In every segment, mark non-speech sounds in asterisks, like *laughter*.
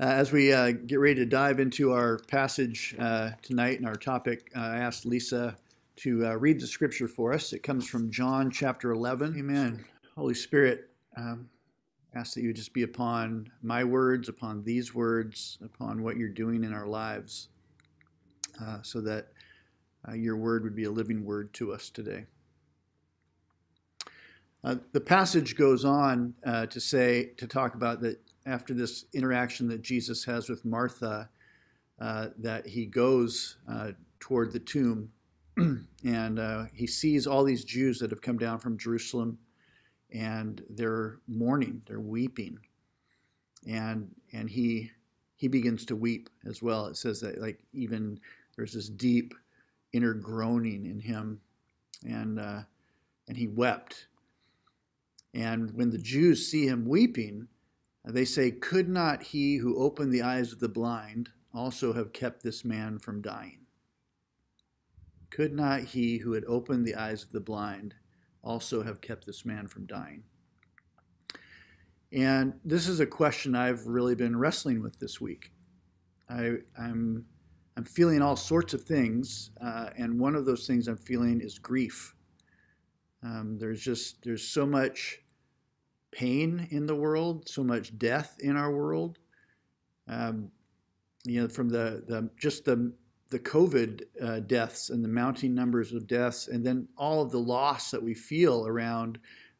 Uh, as we uh, get ready to dive into our passage uh, tonight and our topic, uh, I asked Lisa to uh, read the scripture for us. It comes from John chapter 11. Amen. Holy Spirit, um, ask that you just be upon my words, upon these words, upon what you're doing in our lives, uh, so that your word would be a living word to us today. the passage goes on to say, to talk about that after this interaction that Jesus has with Martha, uh, that he goes uh, toward the tomb *clears throat* and uh, he sees all these Jews that have come down from Jerusalem and they're mourning, they're weeping. And, and he, he begins to weep as well. It says that like even there's this deep inner groaning in him and, uh, and he wept. And when the Jews see him weeping, they say, Could not he who opened the eyes of the blind also have kept this man from dying? Could not he who had opened the eyes of the blind also have kept this man from dying? And this is a question I've really been wrestling with this week. I, am I'm, I'm feeling all sorts of things, uh, and one of those things I'm feeling is grief. Um, there's just there's so much pain in the world, so much death in our world. Um, you know, from the, the just the the COVID uh, deaths and the mounting numbers of deaths, and then all of the loss that we feel around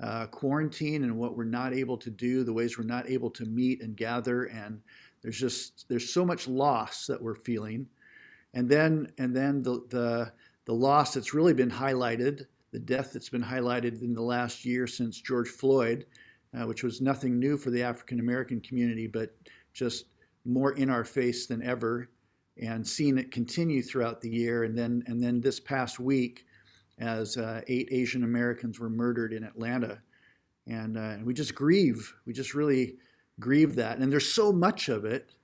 uh, quarantine and what we're not able to do, the ways we're not able to meet and gather, and there's just there's so much loss that we're feeling, and then and then the the the loss that's really been highlighted, the death that's been highlighted in the last year since George Floyd, uh, which was nothing new for the African American community, but just more in our face than ever, and seeing it continue throughout the year. And then, and then this past week, as uh, eight Asian Americans were murdered in Atlanta, and, uh, we just grieve. We just really grieve that. And there's so much of it;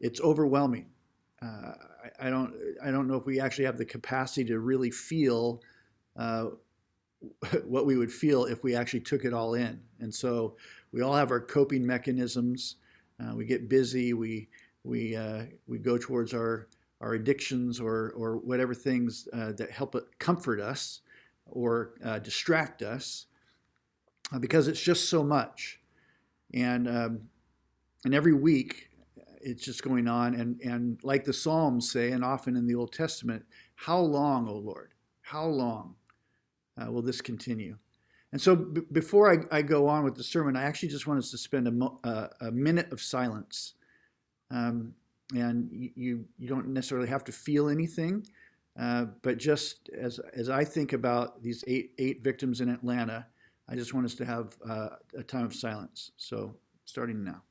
it's overwhelming. Uh, I, I, don't, I don't know if we actually have the capacity to really feel uh, *laughs* what we would feel if we actually took it all in. And so we all have our coping mechanisms. Uh, we get busy. We we uh, we go towards our our addictions or or whatever things uh, that help comfort us or uh, distract us uh, because it's just so much. And um, and every week it's just going on. And and like the Psalms say, and often in the Old Testament, how long, O Lord? How long? Uh, will this continue? And so b- before I, I, go on with the sermon, I actually just want us to spend a, mo- uh, a minute of silence. Um, and you, you don't necessarily have to feel anything, uh, but just as, as I think about these eight, eight victims in Atlanta, I just want us to have uh, a time of silence. So starting now.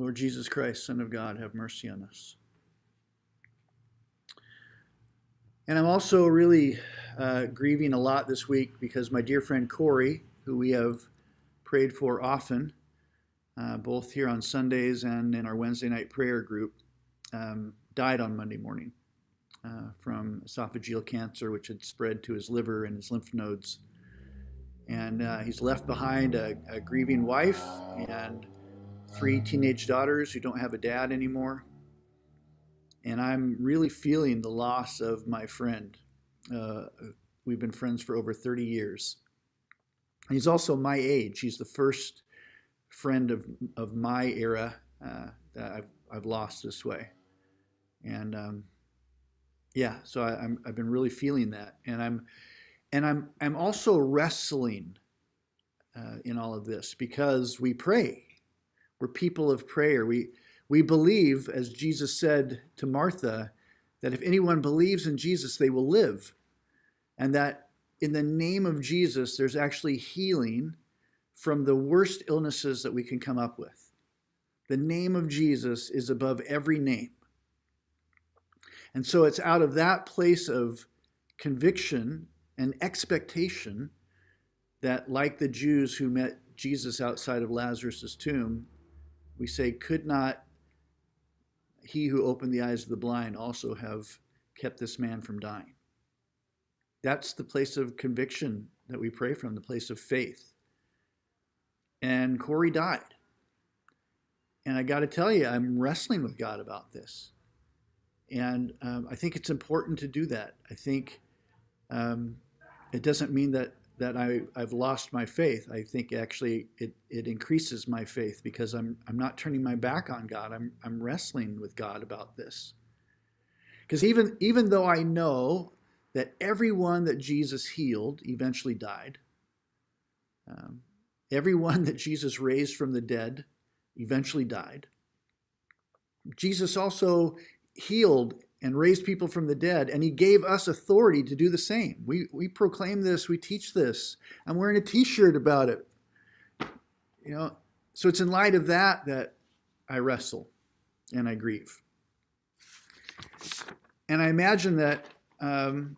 Lord Jesus Christ, Son of God, have mercy on us. And I'm also really uh, grieving a lot this week because my dear friend Corey, who we have prayed for often, uh, both here on Sundays and in our Wednesday night prayer group, um, died on Monday morning uh, from esophageal cancer, which had spread to his liver and his lymph nodes. And uh, he's left behind a, a grieving wife and three teenage daughters who don't have a dad anymore. And I'm really feeling the loss of my friend. Uh, we've been friends for over 30 years. He's also my age. He's the first friend of, of my era uh, that I've, I've lost this way. And um, yeah, so I, I'm, I've been really feeling that. And I'm, and I'm, I'm also wrestling uh, in all of this because we pray. We're people of prayer. We, we believe, as Jesus said to Martha, that if anyone believes in Jesus, they will live. And that in the name of Jesus, there's actually healing from the worst illnesses that we can come up with. The name of Jesus is above every name. And so it's out of that place of conviction and expectation that, like the Jews who met Jesus outside of Lazarus' tomb, we say, could not he who opened the eyes of the blind also have kept this man from dying? That's the place of conviction that we pray from, the place of faith. And Corey died. And I got to tell you, I'm wrestling with God about this. And um, I think it's important to do that. I think um, it doesn't mean that that I, I've lost my faith. I think actually it, it increases my faith because I'm, I'm not turning my back on God. I'm, I'm wrestling with God about this. Because even, even though I know that everyone that Jesus healed eventually died, um, everyone that Jesus raised from the dead eventually died, Jesus also healed and raised people from the dead, and he gave us authority to do the same. We, we proclaim this, we teach this. I'm wearing a t shirt about it. You know, so it's in light of that that I wrestle and I grieve. And I imagine that um,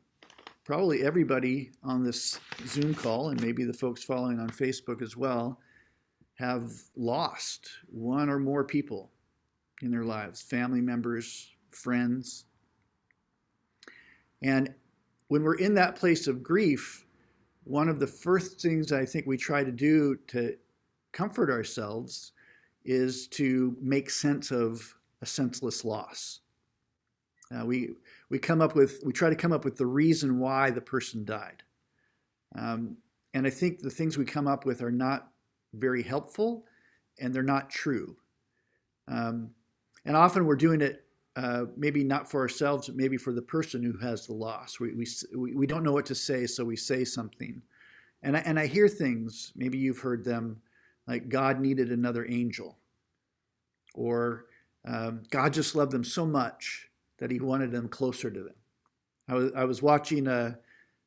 probably everybody on this Zoom call, and maybe the folks following on Facebook as well, have lost one or more people in their lives family members, friends. And when we're in that place of grief, one of the first things I think we try to do to comfort ourselves is to make sense of a senseless loss. Uh, we we come up with we try to come up with the reason why the person died, um, and I think the things we come up with are not very helpful, and they're not true. Um, and often we're doing it uh, maybe not for ourselves, but maybe for the person who has the loss. We, we, we don't know what to say, so we say something. And I, and I hear things, maybe you've heard them, like God needed another angel, or um, God just loved them so much that he wanted them closer to them. I was, I was watching a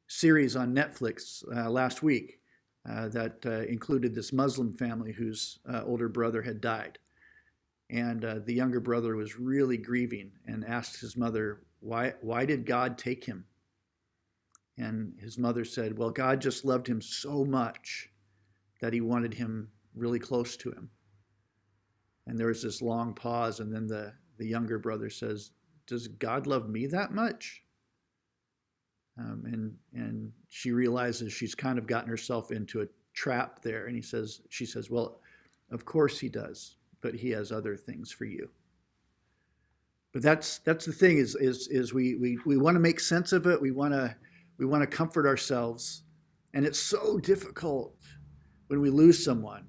series on Netflix uh, last week uh, that uh, included this Muslim family whose uh, older brother had died. And uh, the younger brother was really grieving and asked his mother, why, why did God take him? And his mother said, Well, God just loved him so much that he wanted him really close to him. And there was this long pause, and then the, the younger brother says, Does God love me that much? Um, and and she realizes she's kind of gotten herself into a trap there. And he says, she says, Well, of course he does but he has other things for you. But that's that's the thing is is is we we, we want to make sense of it. We want to we want to comfort ourselves, and it's so difficult when we lose someone.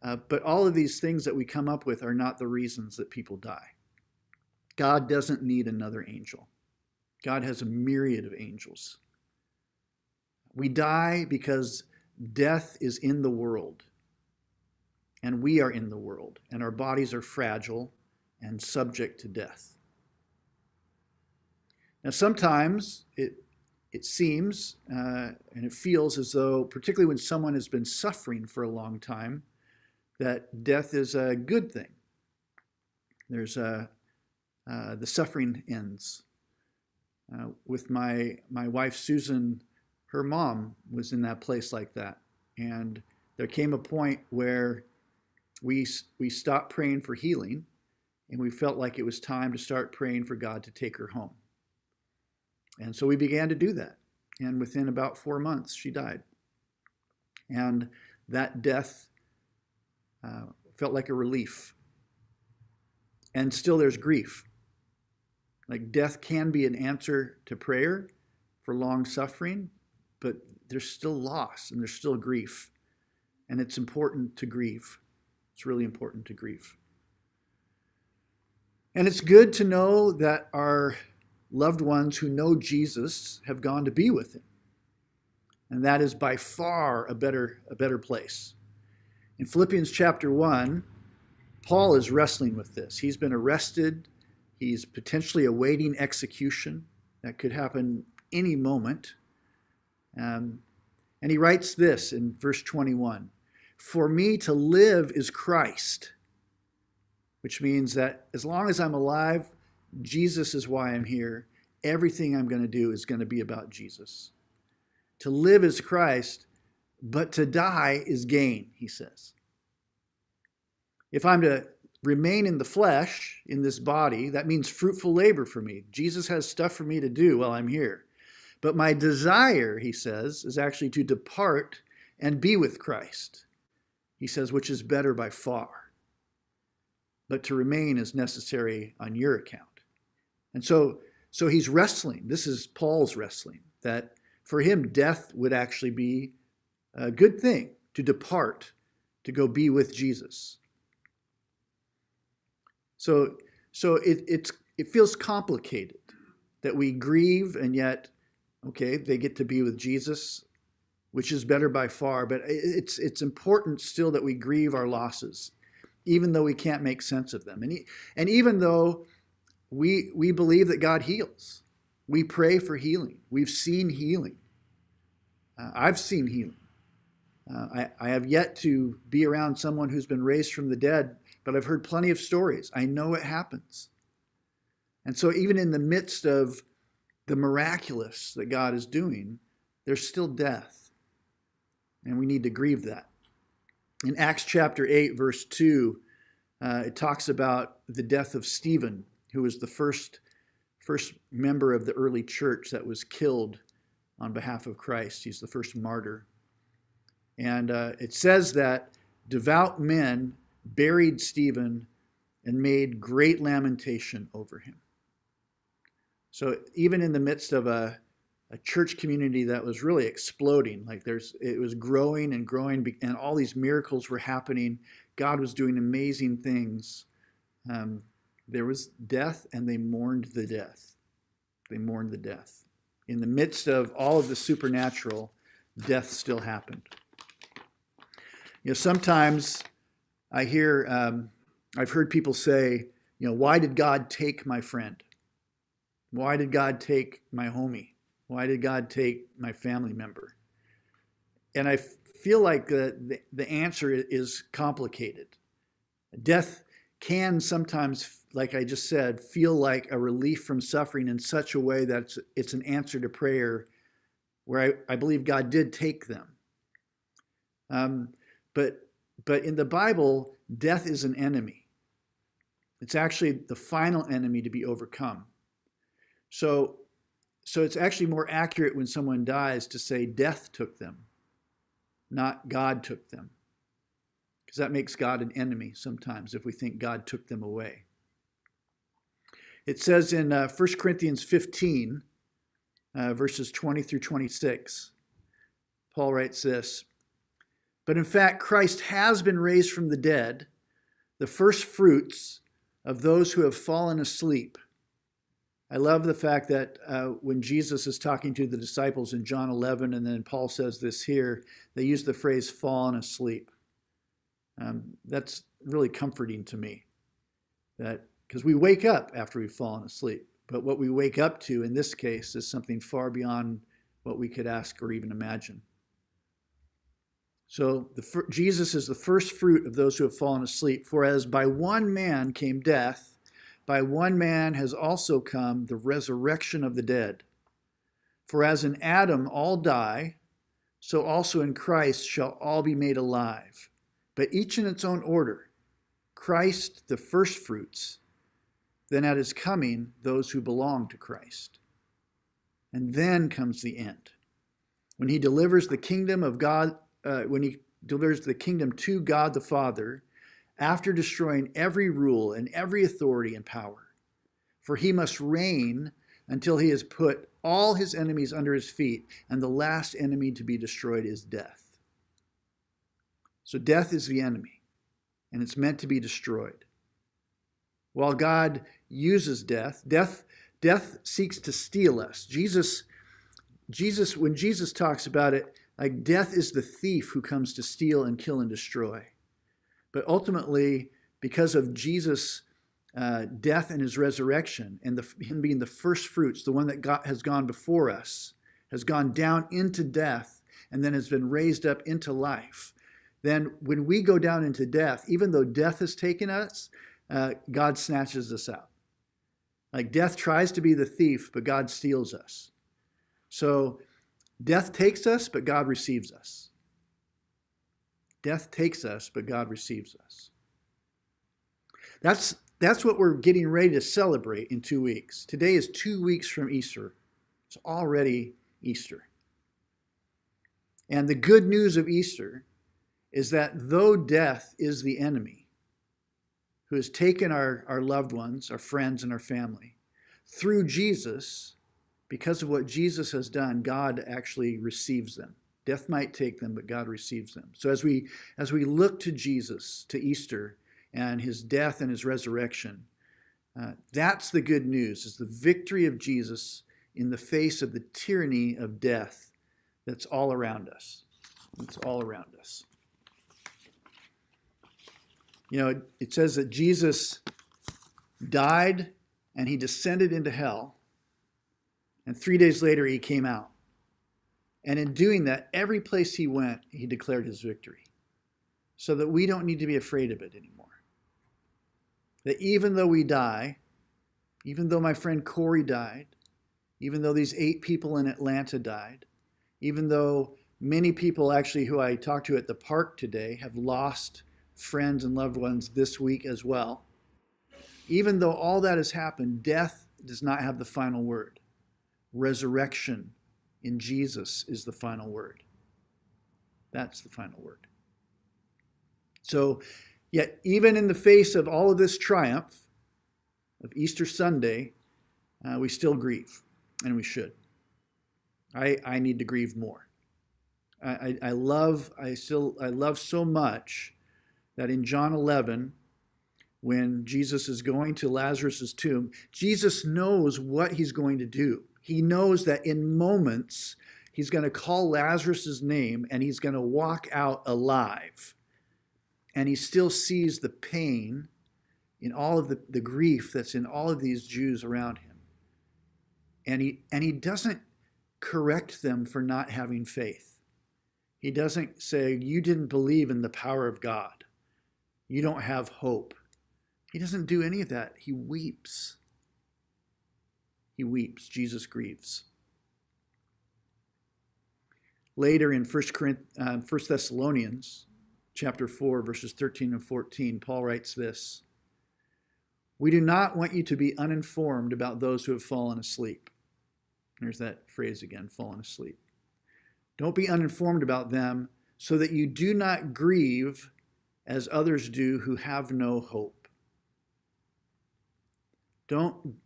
Uh, but all of these things that we come up with are not the reasons that people die. God doesn't need another angel. God has a myriad of angels. We die because death is in the world and we are in the world, and our bodies are fragile and subject to death. Now, sometimes it, it seems uh, and it feels as though, particularly when someone has been suffering for a long time, that death is a good thing. There's a, uh, the suffering ends. Uh, with my, my wife, Susan, her mom was in that place like that. And there came a point where we, we stopped praying for healing and we felt like it was time to start praying for God to take her home. And so we began to do that. And within about four months, she died. And that death uh, felt like a relief. And still there's grief. Like death can be an answer to prayer for long suffering, but there's still loss and there's still grief. And it's important to grieve. It's really important to grieve. And it's good to know that our loved ones who know Jesus have gone to be with him. And that is by far a better, a better place. In Philippians chapter 1, Paul is wrestling with this. He's been arrested, he's potentially awaiting execution. That could happen any moment. Um, and he writes this in verse 21 For me to live is Christ, which means that as long as I'm alive, Jesus is why I'm here. Everything I'm going to do is going to be about Jesus. To live is Christ, but to die is gain, he says. If I'm to remain in the flesh, in this body, that means fruitful labor for me. Jesus has stuff for me to do while I'm here. But my desire, he says, is actually to depart and be with Christ. He says, which is better by far. But to remain is necessary on your account. And so, so he's wrestling. This is Paul's wrestling, that for him, death would actually be a good thing to depart, to go be with Jesus. So, so it, it's, it feels complicated that we grieve and yet, okay, they get to be with Jesus, which is better by far. But it's, it's important still that we grieve our losses, even though we can't make sense of them. And, and even though we, we believe that God heals, we pray for healing. We've seen healing. Uh, I've seen healing. Uh, I, I have yet to be around someone who's been raised from the dead but I've heard plenty of stories. I know it happens. And so, even in the midst of the miraculous that God is doing, there's still death. And we need to grieve that. In Acts chapter 8, verse 2, uh, it talks about the death of Stephen, who was the first, first member of the early church that was killed on behalf of Christ. He's the first martyr. And uh, it says that devout men buried Stephen, and made great lamentation over him. So even in the midst of a, a church community that was really exploding, like there's it was growing and growing, and all these miracles were happening. God was doing amazing things. Um, there was death, and they mourned the death. They mourned the death. In the midst of all of the supernatural, death still happened. You know, sometimes I hear, um, I've heard people say, you know, why did God take my friend? Why did God take my homie? Why did God take my family member? And I feel like the, the, the answer is complicated. Death can sometimes, like I just said, feel like a relief from suffering in such a way that it's, it's an answer to prayer where I, I believe God did take them. Um, but but in the Bible, death is an enemy. It's actually the final enemy to be overcome. So, so it's actually more accurate when someone dies to say death took them, not God took them. Because that makes God an enemy sometimes if we think God took them away. It says in uh, 1 Corinthians 15, uh, verses 20 through 26, Paul writes this but in fact, Christ has been raised from the dead, the first fruits of those who have fallen asleep. I love the fact that uh, when Jesus is talking to the disciples in John 11, and then Paul says this here, they use the phrase fallen asleep. Um, that's really comforting to me. That because we wake up after we've fallen asleep, but what we wake up to in this case is something far beyond what we could ask or even imagine. So the, Jesus is the first fruit of those who have fallen asleep. For as by one man came death, by one man has also come the resurrection of the dead. For as in Adam all die, so also in Christ shall all be made alive, but each in its own order. Christ the firstfruits, then at his coming, those who belong to Christ. And then comes the end, when he delivers the kingdom of God uh, when he delivers the kingdom to God the Father after destroying every rule and every authority and power. For he must reign until he has put all his enemies under his feet, and the last enemy to be destroyed is death. So death is the enemy. and it's meant to be destroyed. While God uses death, death death seeks to steal us. Jesus Jesus when Jesus talks about it, like death is the thief who comes to steal and kill and destroy. But ultimately, because of Jesus' uh, death and his resurrection, and the, him being the first fruits, the one that got, has gone before us, has gone down into death, and then has been raised up into life. Then, when we go down into death, even though death has taken us, uh, God snatches us out. Like death tries to be the thief, but God steals us. So, death takes us, but God receives us. Death takes us, but God receives us. That's, that's what we're getting ready to celebrate in two weeks. Today is two weeks from Easter. It's already Easter. And the good news of Easter is that though death is the enemy who has taken our, our loved ones, our friends, and our family, through Jesus, because of what Jesus has done, God actually receives them. Death might take them, but God receives them. So as we as we look to Jesus, to Easter, and his death and his resurrection, uh, that's the good news: is the victory of Jesus in the face of the tyranny of death that's all around us. It's all around us. You know, it, it says that Jesus died and he descended into hell, and three days later he came out. And in doing that, every place he went, he declared his victory. So that we don't need to be afraid of it anymore. That even though we die, even though my friend Corey died, even though these eight people in Atlanta died, even though many people actually who I talked to at the park today have lost friends and loved ones this week as well, even though all that has happened, death does not have the final word. Resurrection in Jesus is the final word. That's the final word. So, yet, even in the face of all of this triumph of Easter Sunday, uh, we still grieve, and we should. I, I need to grieve more. I, I, I love I still I love so much that in John 11, when Jesus is going to Lazarus's tomb, Jesus knows what he's going to do. He knows that in moments, he's going to call Lazarus' name and he's going to walk out alive. And he still sees the pain in all of the, the grief that's in all of these Jews around him. And he, and he doesn't correct them for not having faith. He doesn't say, You didn't believe in the power of God. You don't have hope. He doesn't do any of that. He weeps. He weeps. Jesus grieves. Later in 1 uh, Thessalonians chapter 4, verses 13 and 14, Paul writes this We do not want you to be uninformed about those who have fallen asleep. There's that phrase again fallen asleep. Don't be uninformed about them so that you do not grieve as others do who have no hope. Don't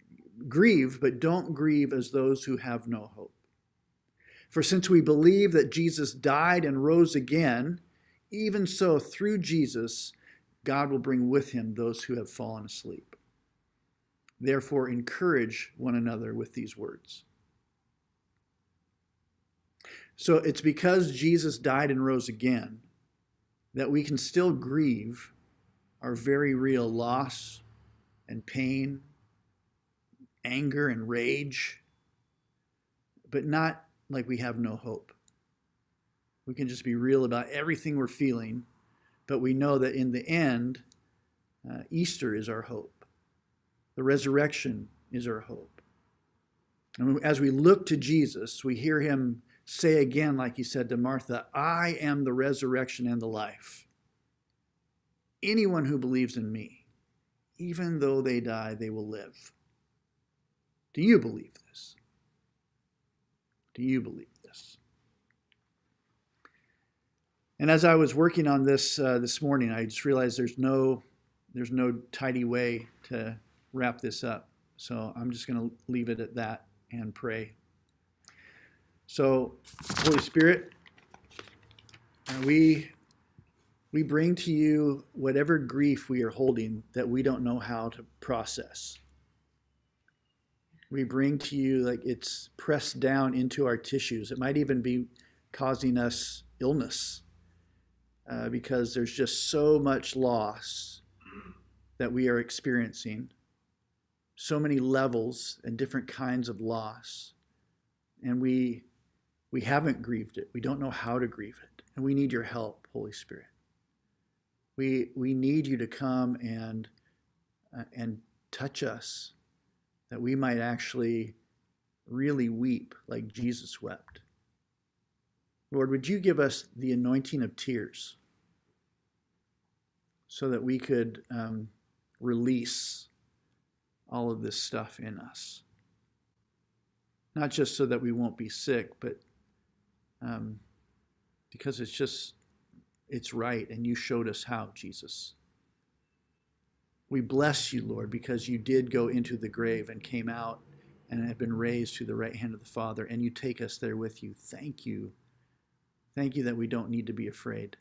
grieve, but don't grieve as those who have no hope. For since we believe that Jesus died and rose again, even so, through Jesus, God will bring with him those who have fallen asleep. Therefore, encourage one another with these words. So it's because Jesus died and rose again that we can still grieve our very real loss and pain anger and rage, but not like we have no hope. We can just be real about everything we're feeling, but we know that in the end, uh, Easter is our hope. The resurrection is our hope. And as we look to Jesus, we hear him say again, like he said to Martha, I am the resurrection and the life. Anyone who believes in me, even though they die, they will live. Do you believe this? Do you believe this? And as I was working on this uh, this morning, I just realized there's no there's no tidy way to wrap this up. So I'm just going to leave it at that and pray. So, Holy Spirit, uh, we We bring to you whatever grief we are holding that we don't know how to process. We bring to you like it's pressed down into our tissues. It might even be causing us illness uh, because there's just so much loss that we are experiencing, so many levels and different kinds of loss. And we, we haven't grieved it. We don't know how to grieve it. And we need your help, Holy Spirit. We, we need you to come and, uh, and touch us that we might actually really weep like Jesus wept. Lord, would you give us the anointing of tears so that we could um, release all of this stuff in us? Not just so that we won't be sick, but um, because it's just, it's right, and you showed us how, Jesus. We bless you, Lord, because you did go into the grave and came out and have been raised to the right hand of the Father, and you take us there with you. Thank you. Thank you that we don't need to be afraid.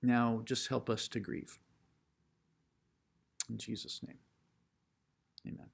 Now, just help us to grieve. In Jesus' name, amen.